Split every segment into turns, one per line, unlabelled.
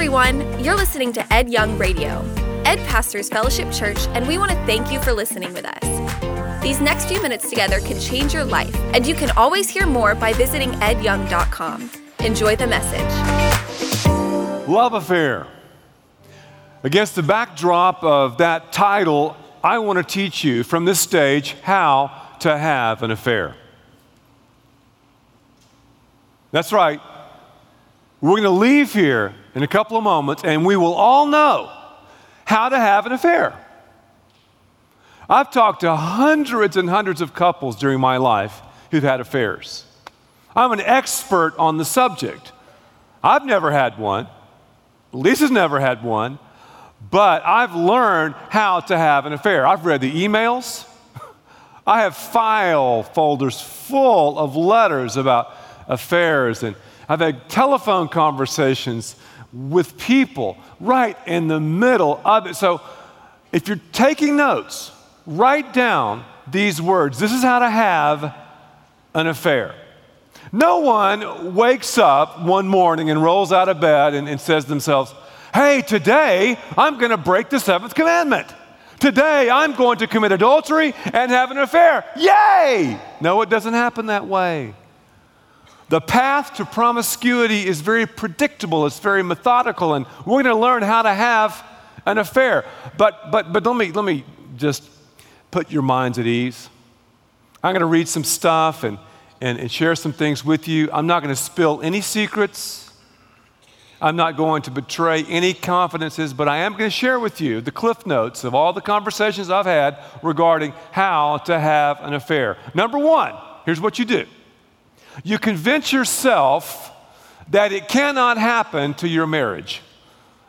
everyone. You're listening to Ed Young Radio. Ed pastors Fellowship Church, and we want to thank you for listening with us. These next few minutes together can change your life, and you can always hear more by visiting edyoung.com. Enjoy the message.
Love affair. Against the backdrop of that title, I want to teach you from this stage how to have an affair. That's right. We're going to leave here in a couple of moments and we will all know how to have an affair. I've talked to hundreds and hundreds of couples during my life who've had affairs. I'm an expert on the subject. I've never had one. Lisa's never had one, but I've learned how to have an affair. I've read the emails. I have file folders full of letters about affairs, and I've had telephone conversations with people right in the middle of it. So if you're taking notes, write down these words. This is how to have an affair. No one wakes up one morning and rolls out of bed and, and says to themselves, Hey, today I'm going to break the seventh commandment. Today I'm going to commit adultery and have an affair. Yay! No, it doesn't happen that way. The path to promiscuity is very predictable, it's very methodical, and we're going to learn how to have an affair. But, but, but let, me, let me just put your minds at ease. I'm going to read some stuff and, and, and share some things with you. I'm not going to spill any secrets. I'm not going to betray any confidences, but I am going to share with you the cliff notes of all the conversations I've had regarding how to have an affair. Number one, here's what you do you convince yourself that it cannot happen to your marriage.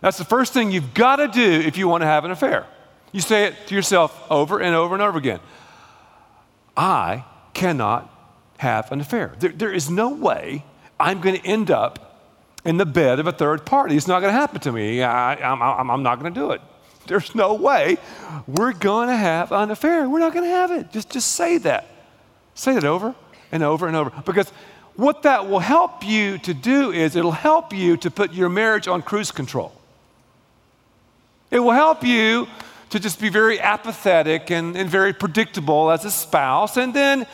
That's the first thing you've got to do if you want to have an affair. You say it to yourself over and over and over again I cannot have an affair. There, there is no way I'm going to end up in the bed of a third party. It's not going to happen to me. I, am not going to do it. There's no way we're going to have an affair. We're not going to have it. Just, just say that. Say that over and over and over. Because what that will help you to do is it'll help you to put your marriage on cruise control. It will help you to just be very apathetic and, and very predictable as a spouse. And then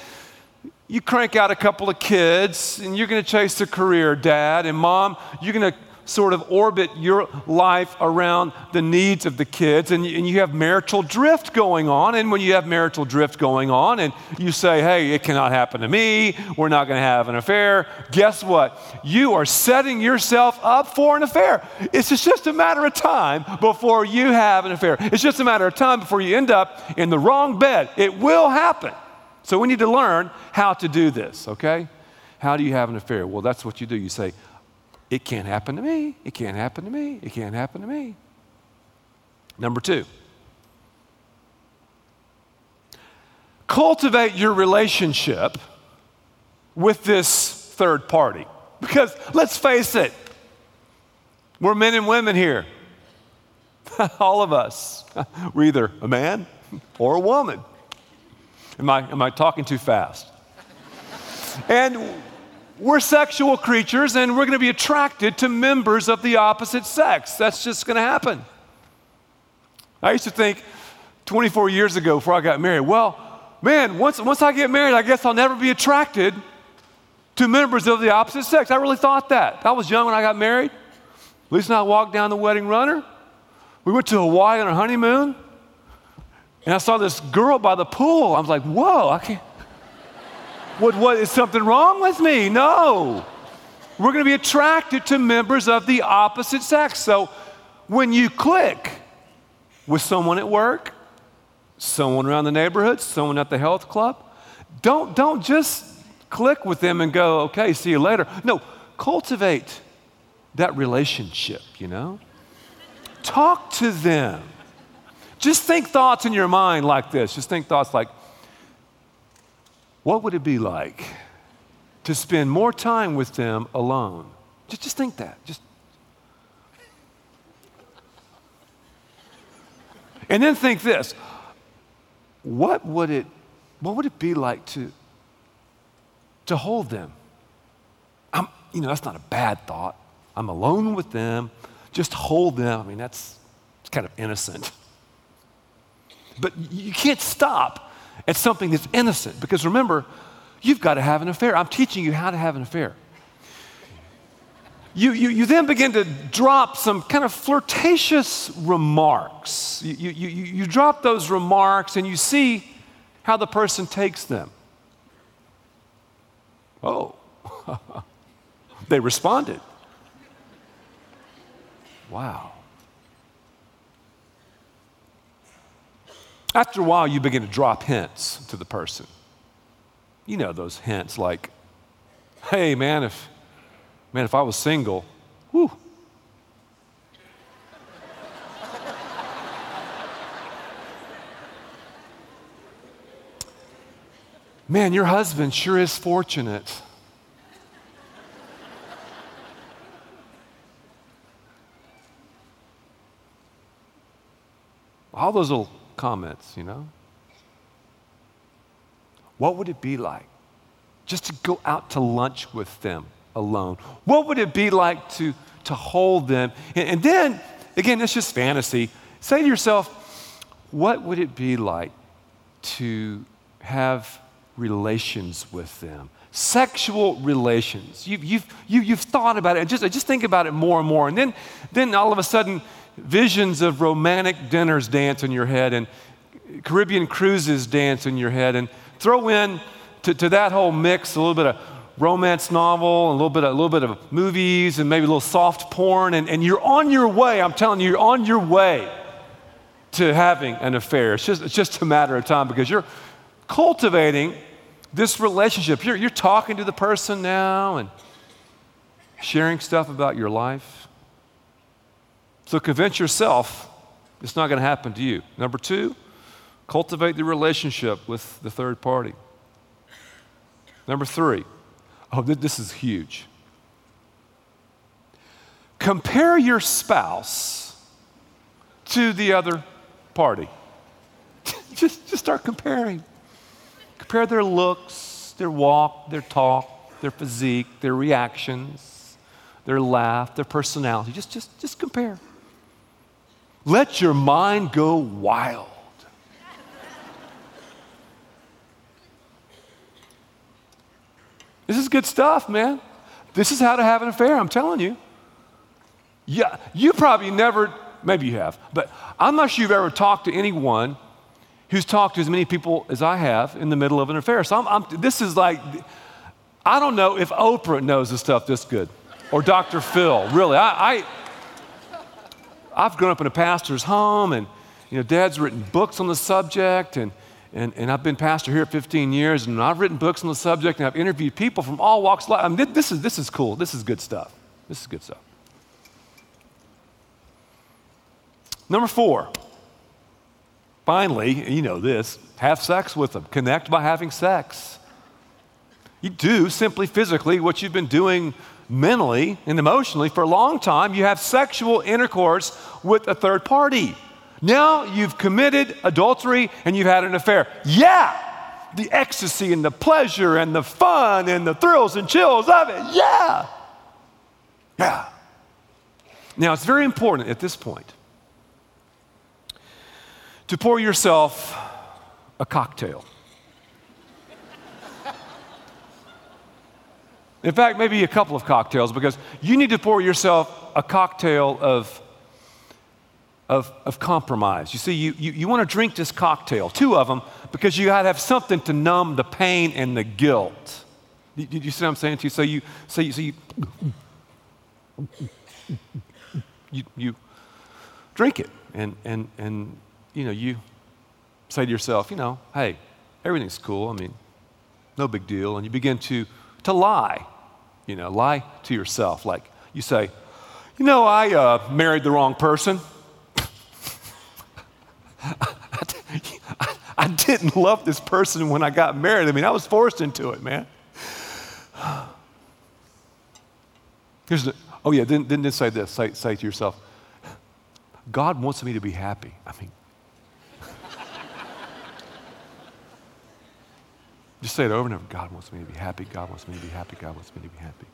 you crank out a couple of kids and you're going to chase a career, dad. And mom, you're going to sort of orbit your life around the needs of the kids, and you, and you have marital drift going on. And when you have marital drift going on, and you say, hey, it cannot happen to me, we're not going to have an affair, guess what? You are setting yourself up for an affair. It's just a matter of time before you have an affair. It's just a matter of time before you end up in the wrong bed. It will happen. So we need to learn how to do this, okay? How do you have an affair? Well, that's what you do. You say, it can't happen to me. It can't happen to me. It can't happen to me. Number two, cultivate your relationship with this third party. Because let's face it, we're men and women here. All of us. We're either a man or a woman. Am I, am I talking too fast? And we're sexual creatures and we're going to be attracted to members of the opposite sex. That's just going to happen. I used to think 24 years ago before I got married, well, man, once, once I get married, I guess I'll never be attracted to members of the opposite sex. I really thought that. I was young when I got married. Lisa and I walked down the wedding runner. We went to Hawaii on our honeymoon. And I saw this girl by the pool. I was like, whoa, I can't. What, what, is something wrong with me? No. We're going to be attracted to members of the opposite sex. So when you click with someone at work, someone around the neighborhood, someone at the health club, don't, don't just click with them and go, okay, see you later. No, cultivate that relationship, you know? Talk to them. Just think thoughts in your mind like this. Just think thoughts like, what would it be like to spend more time with them alone? Just, just think that. Just And then think this. What would it what would it be like to to hold them? I'm, you know, that's not a bad thought. I'm alone with them just hold them. I mean, that's it's kind of innocent. But you can't stop at something that's innocent because remember, you've got to have an affair. I'm teaching you how to have an affair. You, you, you then begin to drop some kind of flirtatious remarks. You, you, you, you drop those remarks and you see how the person takes them. Oh, they responded. Wow. After a while, you begin to drop hints to the person. You know those hints like, hey, man, if, man, if I was single, whew. Man, your husband sure is fortunate. All those little comments, you know? What would it be like just to go out to lunch with them alone? What would it be like to, to hold them? And, and then, again, it's just fantasy. Say to yourself, what would it be like to have relations with them? Sexual relations. You've, you've, you, you've thought about it. Just, just think about it more and more. And then, then all of a sudden, visions of romantic dinners dance in your head and Caribbean cruises dance in your head. And throw in to, to that whole mix a little bit of romance novel, a little bit, of, a little bit of movies, and maybe a little soft porn, and, and you're on your way. I'm telling you, you're on your way to having an affair. It's just, it's just a matter of time because you're cultivating this relationship. You're, you're talking to the person now and sharing stuff about your life. So convince yourself it's not going to happen to you. Number two, Cultivate the relationship with the third party. Number three, oh, this is huge. Compare your spouse to the other party. just, just start comparing. Compare their looks, their walk, their talk, their physique, their reactions, their laugh, their personality. Just, just, just compare. Let your mind go wild. This is good stuff, man. This is how to have an affair, I'm telling you. Yeah, you probably never, maybe you have, but I'm not sure you've ever talked to anyone who's talked to as many people as I have in the middle of an affair. So I'm, I'm, this is like, I don't know if Oprah knows this stuff this good or Dr. Phil. Really, I, I I've grown up in a pastor's home, and you know, Dad's written books on the subject, and and, and I've been pastor here 15 years, and I've written books on the subject, and I've interviewed people from all walks of life. I mean, this, is, this is cool. This is good stuff. This is good stuff. Number four, finally, you know this have sex with them. Connect by having sex. You do simply physically what you've been doing mentally and emotionally for a long time. You have sexual intercourse with a third party. Now you've committed adultery and you've had an affair. Yeah, the ecstasy and the pleasure and the fun and the thrills and chills of it. Yeah. Yeah. Now it's very important at this point to pour yourself a cocktail. In fact, maybe a couple of cocktails because you need to pour yourself a cocktail of of, of compromise. You see, you, you, you want to drink this cocktail, two of them, because you got to have something to numb the pain and the guilt. Did you see what I'm saying to you? So you, so you, so you, you, you drink it, and, and, and, you know, you say to yourself, you know, hey, everything's cool. I mean, no big deal. And you begin to, to lie, you know, lie to yourself. Like you say, you know, I uh, married the wrong person. I didn't love this person when I got married. I mean, I was forced into it, man. Here's the, oh yeah, then say this. Say, say to yourself, God wants me to be happy. I mean, just say it over and over. God wants me to be happy. God wants me to be happy. God wants me to be happy.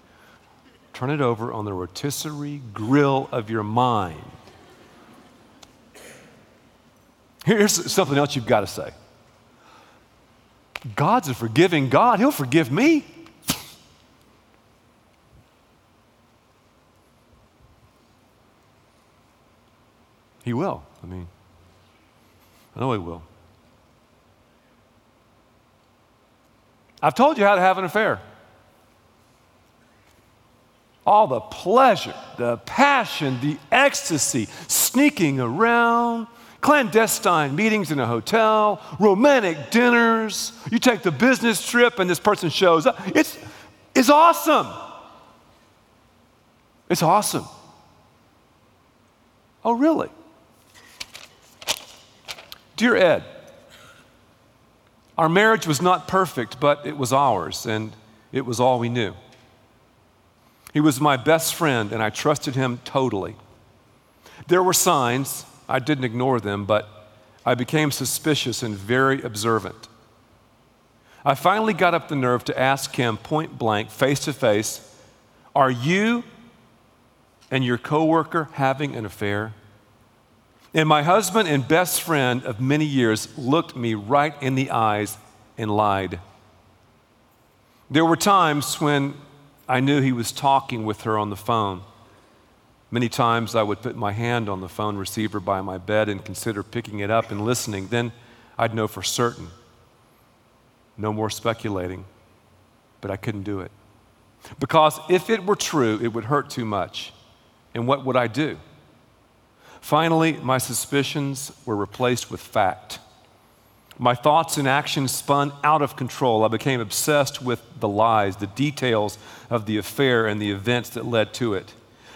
turn it over on the rotisserie grill of your mind. Here's something else you've got to say God's a forgiving God, He'll forgive me. He will. I mean, I know He will. I've told you how to have an affair. All the pleasure, the passion, the ecstasy, sneaking around, clandestine meetings in a hotel, romantic dinners. You take the business trip and this person shows up. It's, it's awesome. It's awesome. Oh, really? Dear Ed, our marriage was not perfect, but it was ours, and it was all we knew. He was my best friend, and I trusted him totally. There were signs, I didn't ignore them, but I became suspicious and very observant. I finally got up the nerve to ask him point blank, face to face, Are you and your coworker having an affair? And my husband and best friend of many years looked me right in the eyes and lied. There were times when I knew he was talking with her on the phone. Many times I would put my hand on the phone receiver by my bed and consider picking it up and listening. Then I'd know for certain. No more speculating. But I couldn't do it. Because if it were true, it would hurt too much. And what would I do? Finally, my suspicions were replaced with fact. My thoughts and actions spun out of control. I became obsessed with the lies, the details of the affair, and the events that led to it.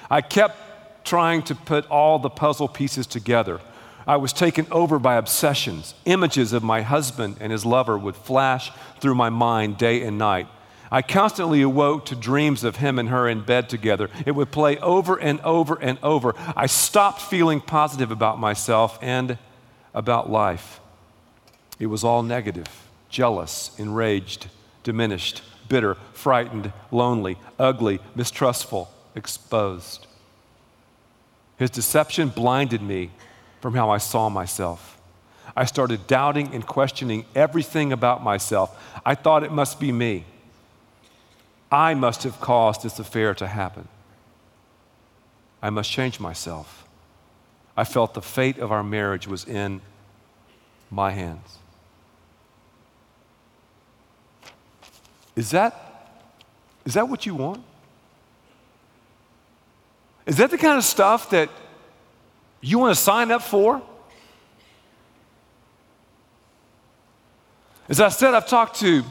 I kept trying to put all the puzzle pieces together. I was taken over by obsessions. Images of my husband and his lover would flash through my mind day and night. I constantly awoke to dreams of him and her in bed together. It would play over and over and over. I stopped feeling positive about myself and about life. It was all negative jealous, enraged, diminished, bitter, frightened, lonely, ugly, mistrustful, exposed. His deception blinded me from how I saw myself. I started doubting and questioning everything about myself. I thought it must be me. I must have caused this affair to happen. I must change myself. I felt the fate of our marriage was in my hands. Is that, is that what you want? Is that the kind of stuff that you want to sign up for? As I said, I've talked to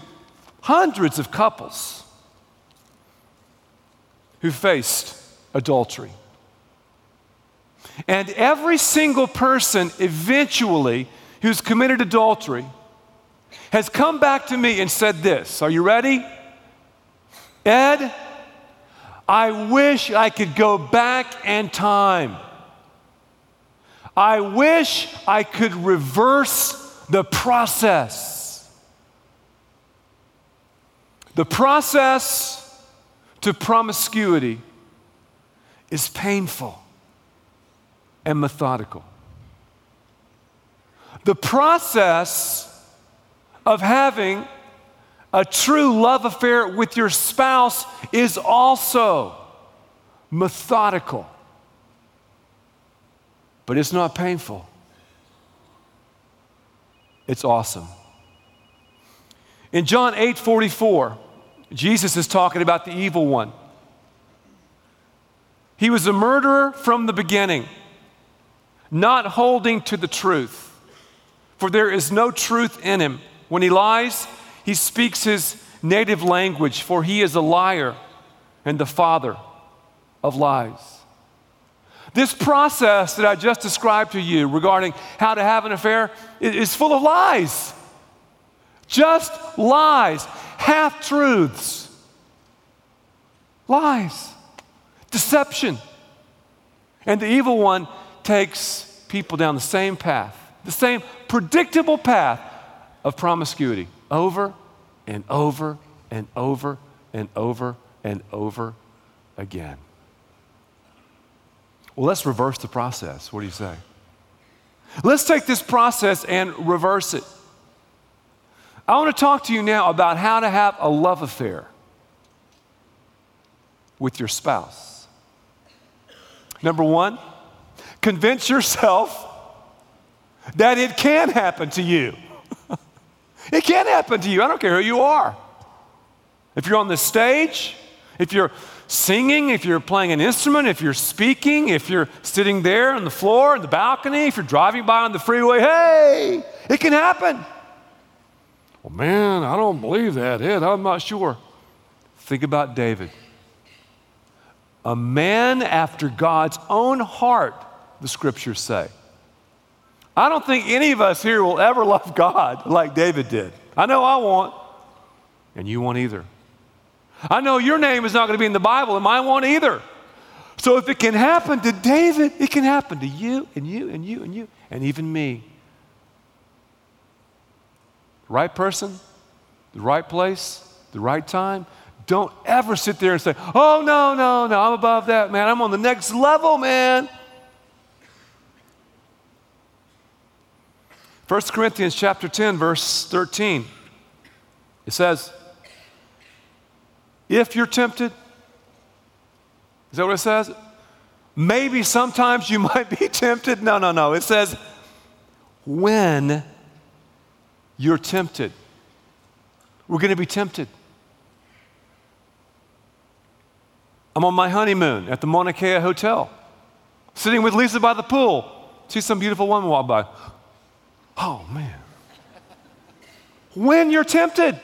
hundreds of couples who faced adultery. And every single person eventually who's committed adultery has come back to me and said this Are you ready? Ed, I wish I could go back in time. I wish I could reverse the process. The process to promiscuity is painful and methodical. The process of having a true love affair with your spouse is also methodical, but it's not painful. It's awesome. In John 8 44, Jesus is talking about the evil one. He was a murderer from the beginning, not holding to the truth, for there is no truth in him. When he lies, he speaks his native language, for he is a liar and the father of lies. This process that I just described to you regarding how to have an affair is full of lies. Just lies half truths, lies, deception. And the evil one takes people down the same path, the same predictable path of promiscuity over and over and over and over and over again. Well, let's reverse the process. What do you say? Let's take this process and reverse it. I want to talk to you now about how to have a love affair with your spouse. Number one, convince yourself that it can happen to you. it can happen to you. I don't care who you are. If you're on the stage, if you're singing, if you're playing an instrument, if you're speaking, if you're sitting there on the floor, in the balcony, if you're driving by on the freeway, hey, it can happen. Well, man, I don't believe that, Ed. I'm not sure. Think about David. A man after God's own heart, the scriptures say. I don't think any of us here will ever love God like David did. I know I won't, and you won't either. I know your name is not going to be in the Bible, and mine won't either. So if it can happen to David, it can happen to you and you and you and you and even me. Right person, the right place, the right time. Don't ever sit there and say, oh, no, no, no, I'm above that, man. I'm on the next level, man. 1 Corinthians chapter 10, verse 13. It says, if you're tempted, is that what it says? Maybe sometimes you might be tempted. No, no, no. It says, when you're tempted. We're going to be tempted. I'm on my honeymoon at the Mauna Kea Hotel, sitting with Lisa by the pool. See some beautiful woman walk by. Oh, man. When you're tempted,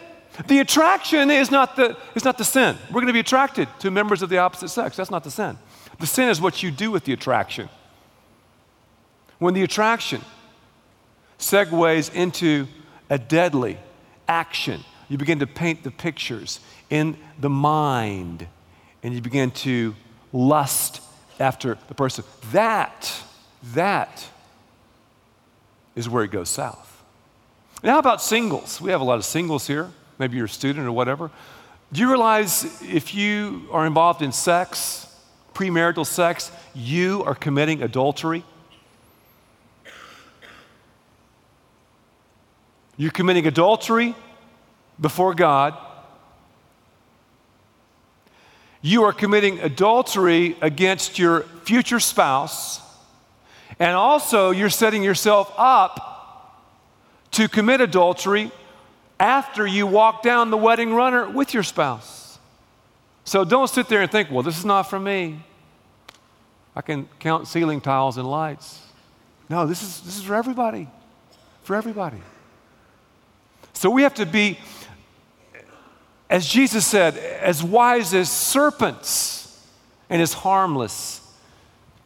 the attraction is not the, is not the sin. We're going to be attracted to members of the opposite sex. That's not the sin. The sin is what you do with the attraction. When the attraction segues into a deadly action, you begin to paint the pictures in the mind and you begin to lust after the person. That, that is where it goes south. Now, how about singles? We have a lot of singles here maybe you're a student or whatever. Do you realize if you are involved in sex, premarital sex, you are committing adultery? You're committing adultery before God. You are committing adultery against your future spouse. And also, you're setting yourself up to commit adultery after you walk down the wedding runner with your spouse. So don't sit there and think, well, this is not for me. I can count ceiling tiles and lights. No, this is, this is for everybody. For everybody. So we have to be, as Jesus said, as wise as serpents and as harmless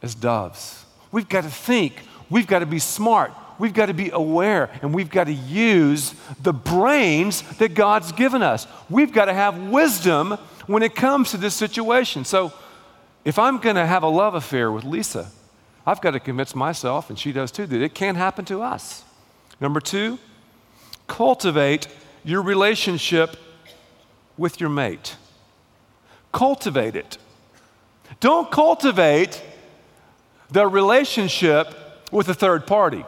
as doves. We've got to think, we've got to be smart, we've got to be aware and we've got to use the brains that God's given us. We've got to have wisdom when it comes to this situation. So, if I'm going to have a love affair with Lisa, I've got to convince myself, and she does too, that it can't happen to us. Number two, cultivate your relationship with your mate. Cultivate it. Don't cultivate the relationship with a third party.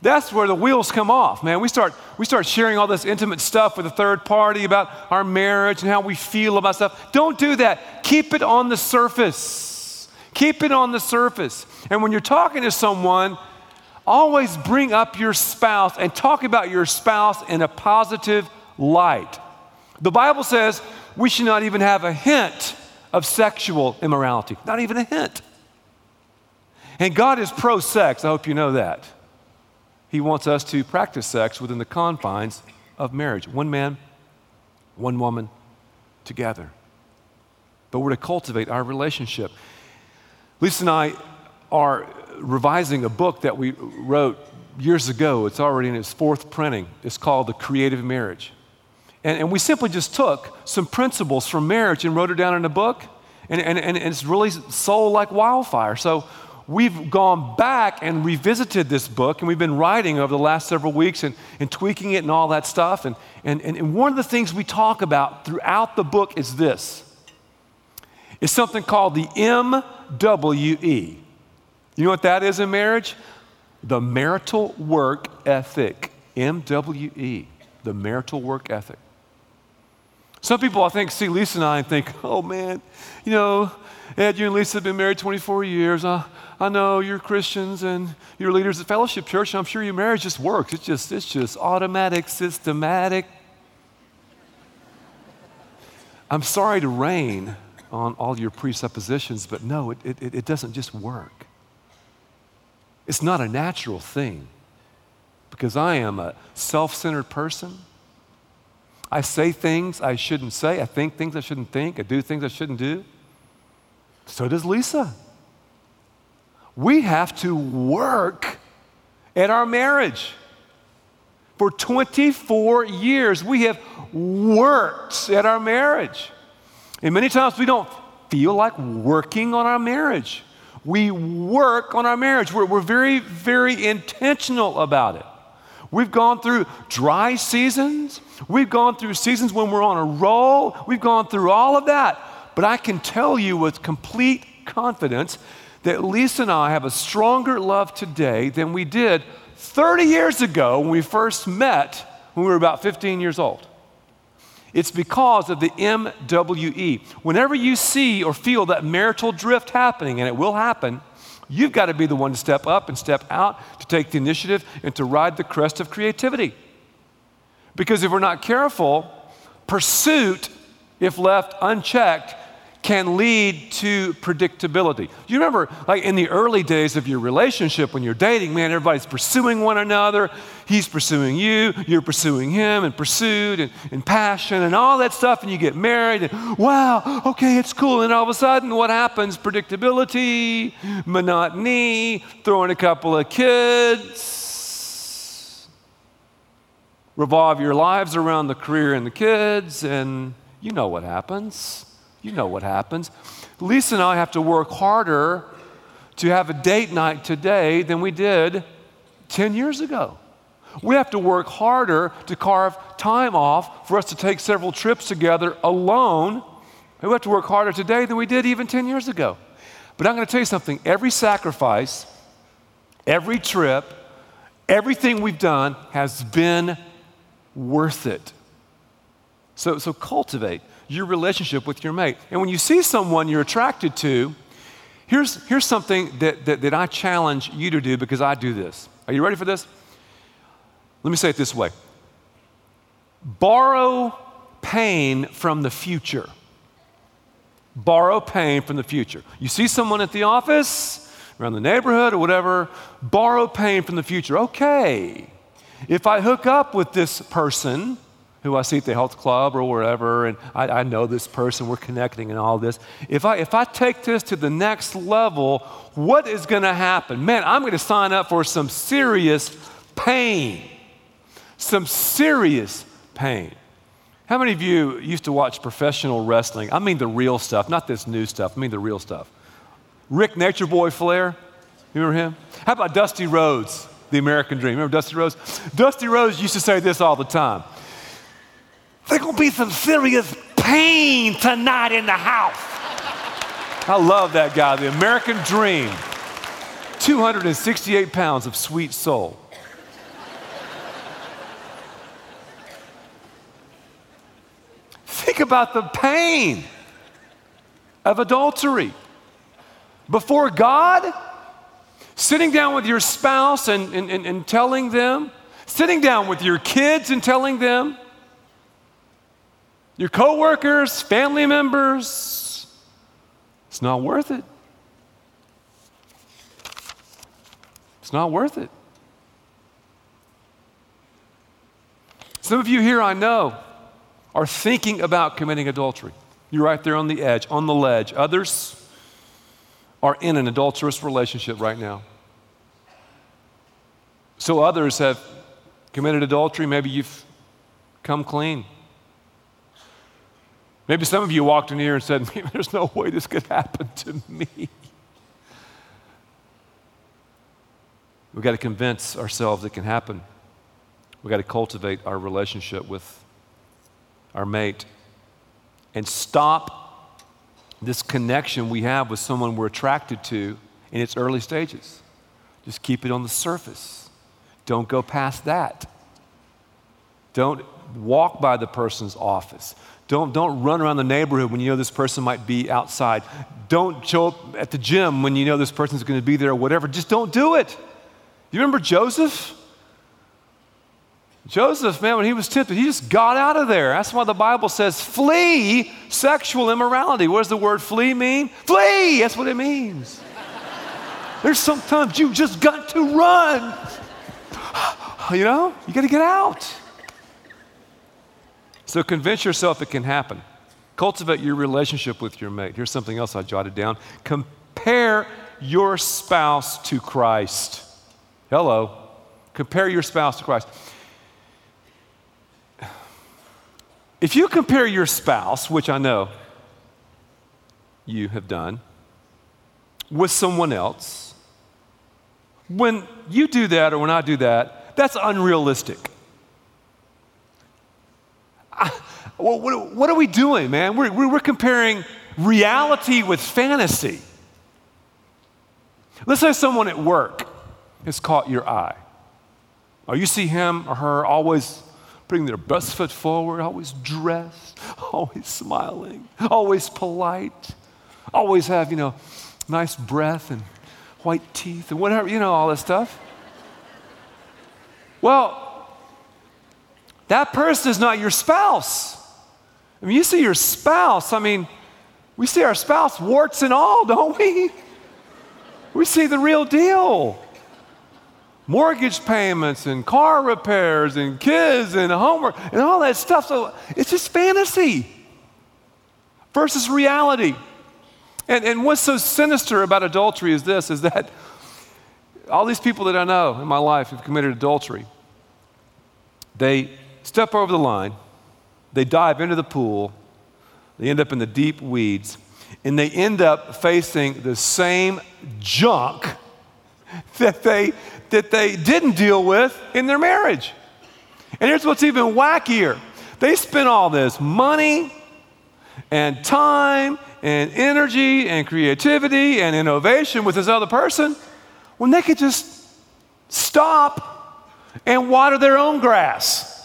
That's where the wheels come off, man. We start, we start sharing all this intimate stuff with a third party about our marriage and how we feel about stuff. Don't do that. Keep it on the surface. Keep it on the surface. And when you're talking to someone, always bring up your spouse and talk about your spouse in a positive light. The Bible says we should not even have a hint of sexual immorality, not even a hint. And God is pro sex. I hope you know that. He wants us to practice sex within the confines of marriage one man, one woman together. But we're to cultivate our relationship. Lisa and I are revising a book that we wrote years ago. It's already in its fourth printing. It's called The Creative Marriage. And, and we simply just took some principles from marriage and wrote it down in a book. And, and, and it's really sold like wildfire. So we've gone back and revisited this book, and we've been writing over the last several weeks and, and tweaking it and all that stuff. And, and, and one of the things we talk about throughout the book is this it's something called the MWE. You know what that is in marriage? The marital work ethic. MWE, the marital work ethic. Some people, I think, see Lisa and I and think, oh man, you know, Ed, you and Lisa have been married 24 years. I, I know you're Christians and you're leaders at Fellowship Church, and I'm sure your marriage just works. It's just, it's just automatic, systematic. I'm sorry to rain on all your presuppositions, but no, it, it, it doesn't just work. It's not a natural thing because I am a self centered person. I say things I shouldn't say. I think things I shouldn't think. I do things I shouldn't do. So does Lisa. We have to work at our marriage. For 24 years, we have worked at our marriage. And many times we don't feel like working on our marriage. We work on our marriage. We're, we're very, very intentional about it. We've gone through dry seasons. We've gone through seasons when we're on a roll. We've gone through all of that. But I can tell you with complete confidence that Lisa and I have a stronger love today than we did 30 years ago when we first met when we were about 15 years old. It's because of the MWE. Whenever you see or feel that marital drift happening, and it will happen, you've got to be the one to step up and step out, to take the initiative, and to ride the crest of creativity. Because if we're not careful, pursuit, if left unchecked, can lead to predictability. You remember, like in the early days of your relationship when you're dating, man, everybody's pursuing one another. He's pursuing you, you're pursuing him, and pursuit and, and passion and all that stuff, and you get married, and wow, okay, it's cool. And all of a sudden, what happens? Predictability, monotony, throwing a couple of kids, revolve your lives around the career and the kids, and you know what happens. You know what happens. Lisa and I have to work harder to have a date night today than we did 10 years ago. We have to work harder to carve time off for us to take several trips together alone. We have to work harder today than we did even 10 years ago. But I'm going to tell you something every sacrifice, every trip, everything we've done has been worth it. So, so cultivate your relationship with your mate. And when you see someone you're attracted to, here's, here's something that, that, that I challenge you to do because I do this. Are you ready for this? Let me say it this way borrow pain from the future. Borrow pain from the future. You see someone at the office, around the neighborhood, or whatever, borrow pain from the future. Okay, if I hook up with this person, who I see at the health club or wherever, and I, I, know this person, we're connecting and all this. If I, if I take this to the next level, what is going to happen? Man, I'm going to sign up for some serious pain. Some serious pain. How many of you used to watch professional wrestling? I mean the real stuff, not this new stuff. I mean the real stuff. Ric Nature Boy Flair, you remember him? How about Dusty Rhodes, the American Dream? Remember Dusty Rhodes? Dusty Rhodes used to say this all the time. There's going to be some serious pain tonight in the house. I love that guy, the American dream. 268 pounds of sweet soul. Think about the pain of adultery. Before God, sitting down with your spouse and, and, and, and telling them, sitting down with your kids and telling them, your coworkers, family members. It's not worth it. It's not worth it. Some of you here, I know, are thinking about committing adultery. You're right there on the edge, on the ledge. Others are in an adulterous relationship right now. So others have committed adultery. Maybe you've come clean. Maybe some of you walked in here and said, There's no way this could happen to me. We've got to convince ourselves it can happen. We've got to cultivate our relationship with our mate and stop this connection we have with someone we're attracted to in its early stages. Just keep it on the surface. Don't go past that. Don't walk by the person's office. Don't, don't run around the neighborhood when you know this person might be outside. Don't show up at the gym when you know this person's going to be there or whatever. Just don't do it. You remember Joseph? Joseph, man, when he was tempted, he just got out of there. That's why the Bible says, flee sexual immorality. What does the word flee mean? Flee! That's what it means. There's sometimes you just got to run. You know, you got to get out. So convince yourself it can happen. Cultivate your relationship with your mate. Here's something else I jotted down. Compare your spouse to Christ. Hello. Compare your spouse to Christ. If you compare your spouse, which I know you have done, with someone else, when you do that or when I do that, that's unrealistic. what, what, are we doing, man? We're, we're comparing reality with fantasy. Let's say someone at work has caught your eye. Or you see him or her always putting their best foot forward, always dressed, always smiling, always polite, always have, you know, nice breath and white teeth and whatever, you know, all this stuff. Well, that person is not your spouse. I mean, you see your spouse, I mean, we see our spouse warts and all, don't we? We see the real deal. Mortgage payments and car repairs and kids and homework and all that stuff. So it's just fantasy versus reality. And, and what's so sinister about adultery is this is that all these people that I know in my life who've committed adultery, they step over the line, they dive into the pool, they end up in the deep weeds, and they end up facing the same junk that they, that they didn't deal with in their marriage. And here's what's even wackier they spend all this money and time and energy and creativity and innovation with this other person when they could just stop and water their own grass.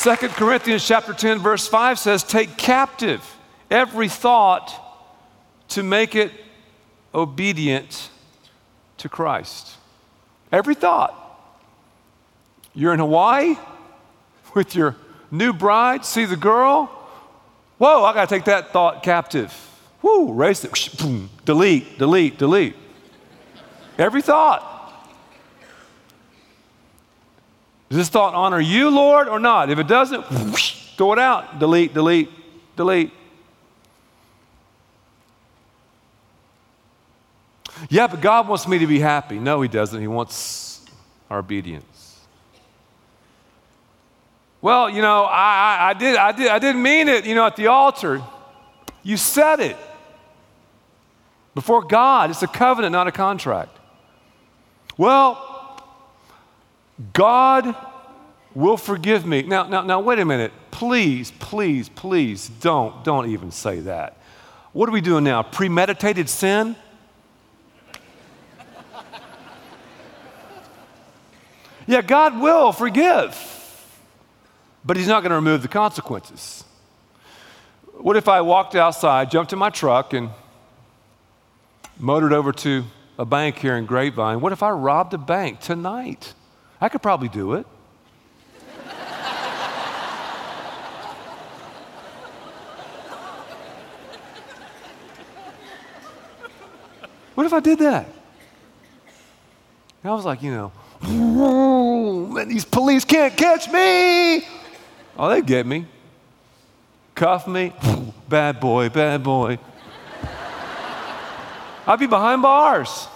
2 Corinthians chapter 10 verse 5 says take captive every thought to make it obedient to Christ. Every thought. You're in Hawaii with your new bride, see the girl. Whoa, I got to take that thought captive. Whoo, race it. Delete, delete, delete. Every thought. Does this thought honor you, Lord, or not? If it doesn't, whoosh, throw it out. Delete, delete, delete. Yeah, but God wants me to be happy. No, He doesn't. He wants our obedience. Well, you know, I, I, I, did, I, did, I didn't mean it, you know, at the altar. You said it before God. It's a covenant, not a contract. Well, God will forgive me. Now, now, now, wait a minute. Please, please, please don't, don't even say that. What are we doing now? Premeditated sin? yeah, God will forgive, but He's not going to remove the consequences. What if I walked outside, jumped in my truck, and motored over to a bank here in Grapevine? What if I robbed a bank tonight? I could probably do it. what if I did that? And I was like, you know, man, these police can't catch me. Oh, they get me. Cuff me. bad boy, bad boy. I'd be behind bars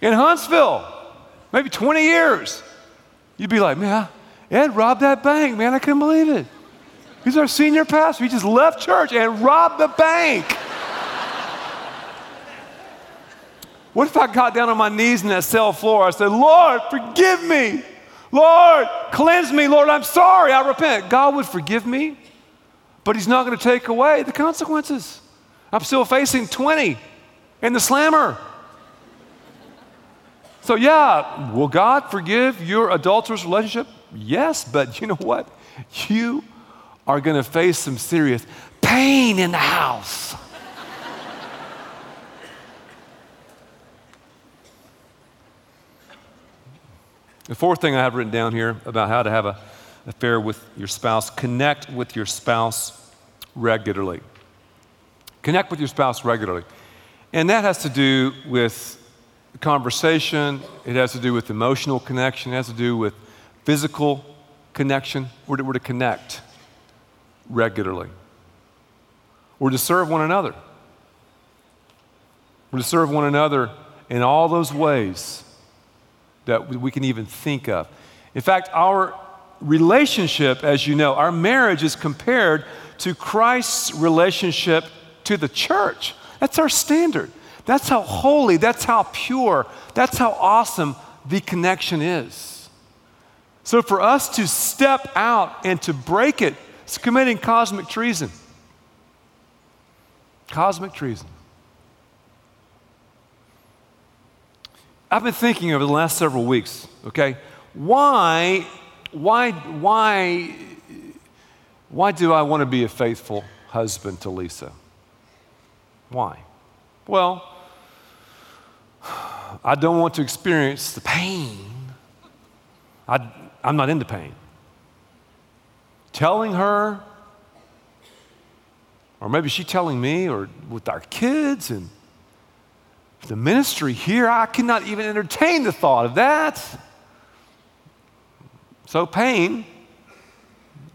in Huntsville maybe 20 years. You'd be like, man, Ed robbed that bank, man. I couldn't believe it. He's our senior pastor. He just left church and robbed the bank. What if I got down on my knees in that cell floor? I said, Lord, forgive me. Lord, cleanse me. Lord, I'm sorry. I repent. God would forgive me, but He's not going to take away the consequences. I'm still facing 20 in the slammer. So, yeah, will God forgive your adulterous relationship? Yes, but you know what? You are going to face some serious pain in the house. The fourth thing I have written down here about how to have an affair with your spouse connect with your spouse regularly. Connect with your spouse regularly. And that has to do with conversation, it has to do with emotional connection, it has to do with physical connection. We're to, we're to connect regularly. We're to serve one another. We're to serve one another in all those ways that we can even think of. In fact, our relationship, as you know, our marriage is compared to Christ's relationship to the church. That's our standard. That's how holy, that's how pure, that's how awesome the connection is. So for us to step out and to break it, it's committing cosmic treason. Cosmic treason. I've been thinking over the last several weeks, okay, why, why, why, why do I want to be a faithful husband to Lisa? Why? Well, I don't want to experience the pain. I, I'm not into pain. Telling her, or maybe she telling me, or with our kids and the ministry here, I cannot even entertain the thought of that. So, pain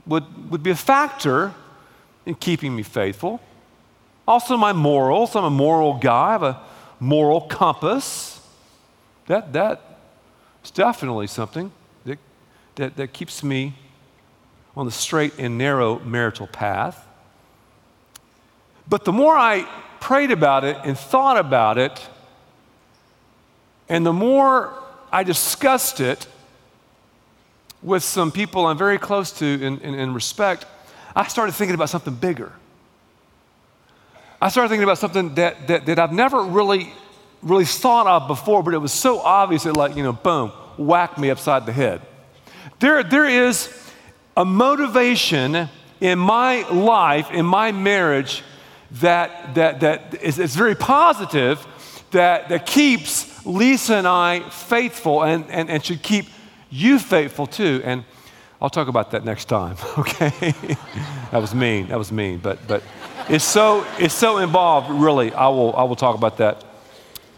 would, would be a factor in keeping me faithful. Also, my morals. I'm a moral guy, I have a moral compass. That, that is definitely something that, that, that keeps me on the straight and narrow marital path. But the more I prayed about it and thought about it, and the more I discussed it with some people I'm very close to in, in, in respect, I started thinking about something bigger. I started thinking about something that, that, that I've never really, really thought of before, but it was so obvious it like, you know, boom, whacked me upside the head. There, there is a motivation in my life, in my marriage, that, that, that is, is very positive, that, that keeps Lisa and I faithful and, and, and should keep you faithful too. And I'll talk about that next time, okay? that was mean. That was mean. But, but it's, so, it's so involved, really. I will, I will talk about that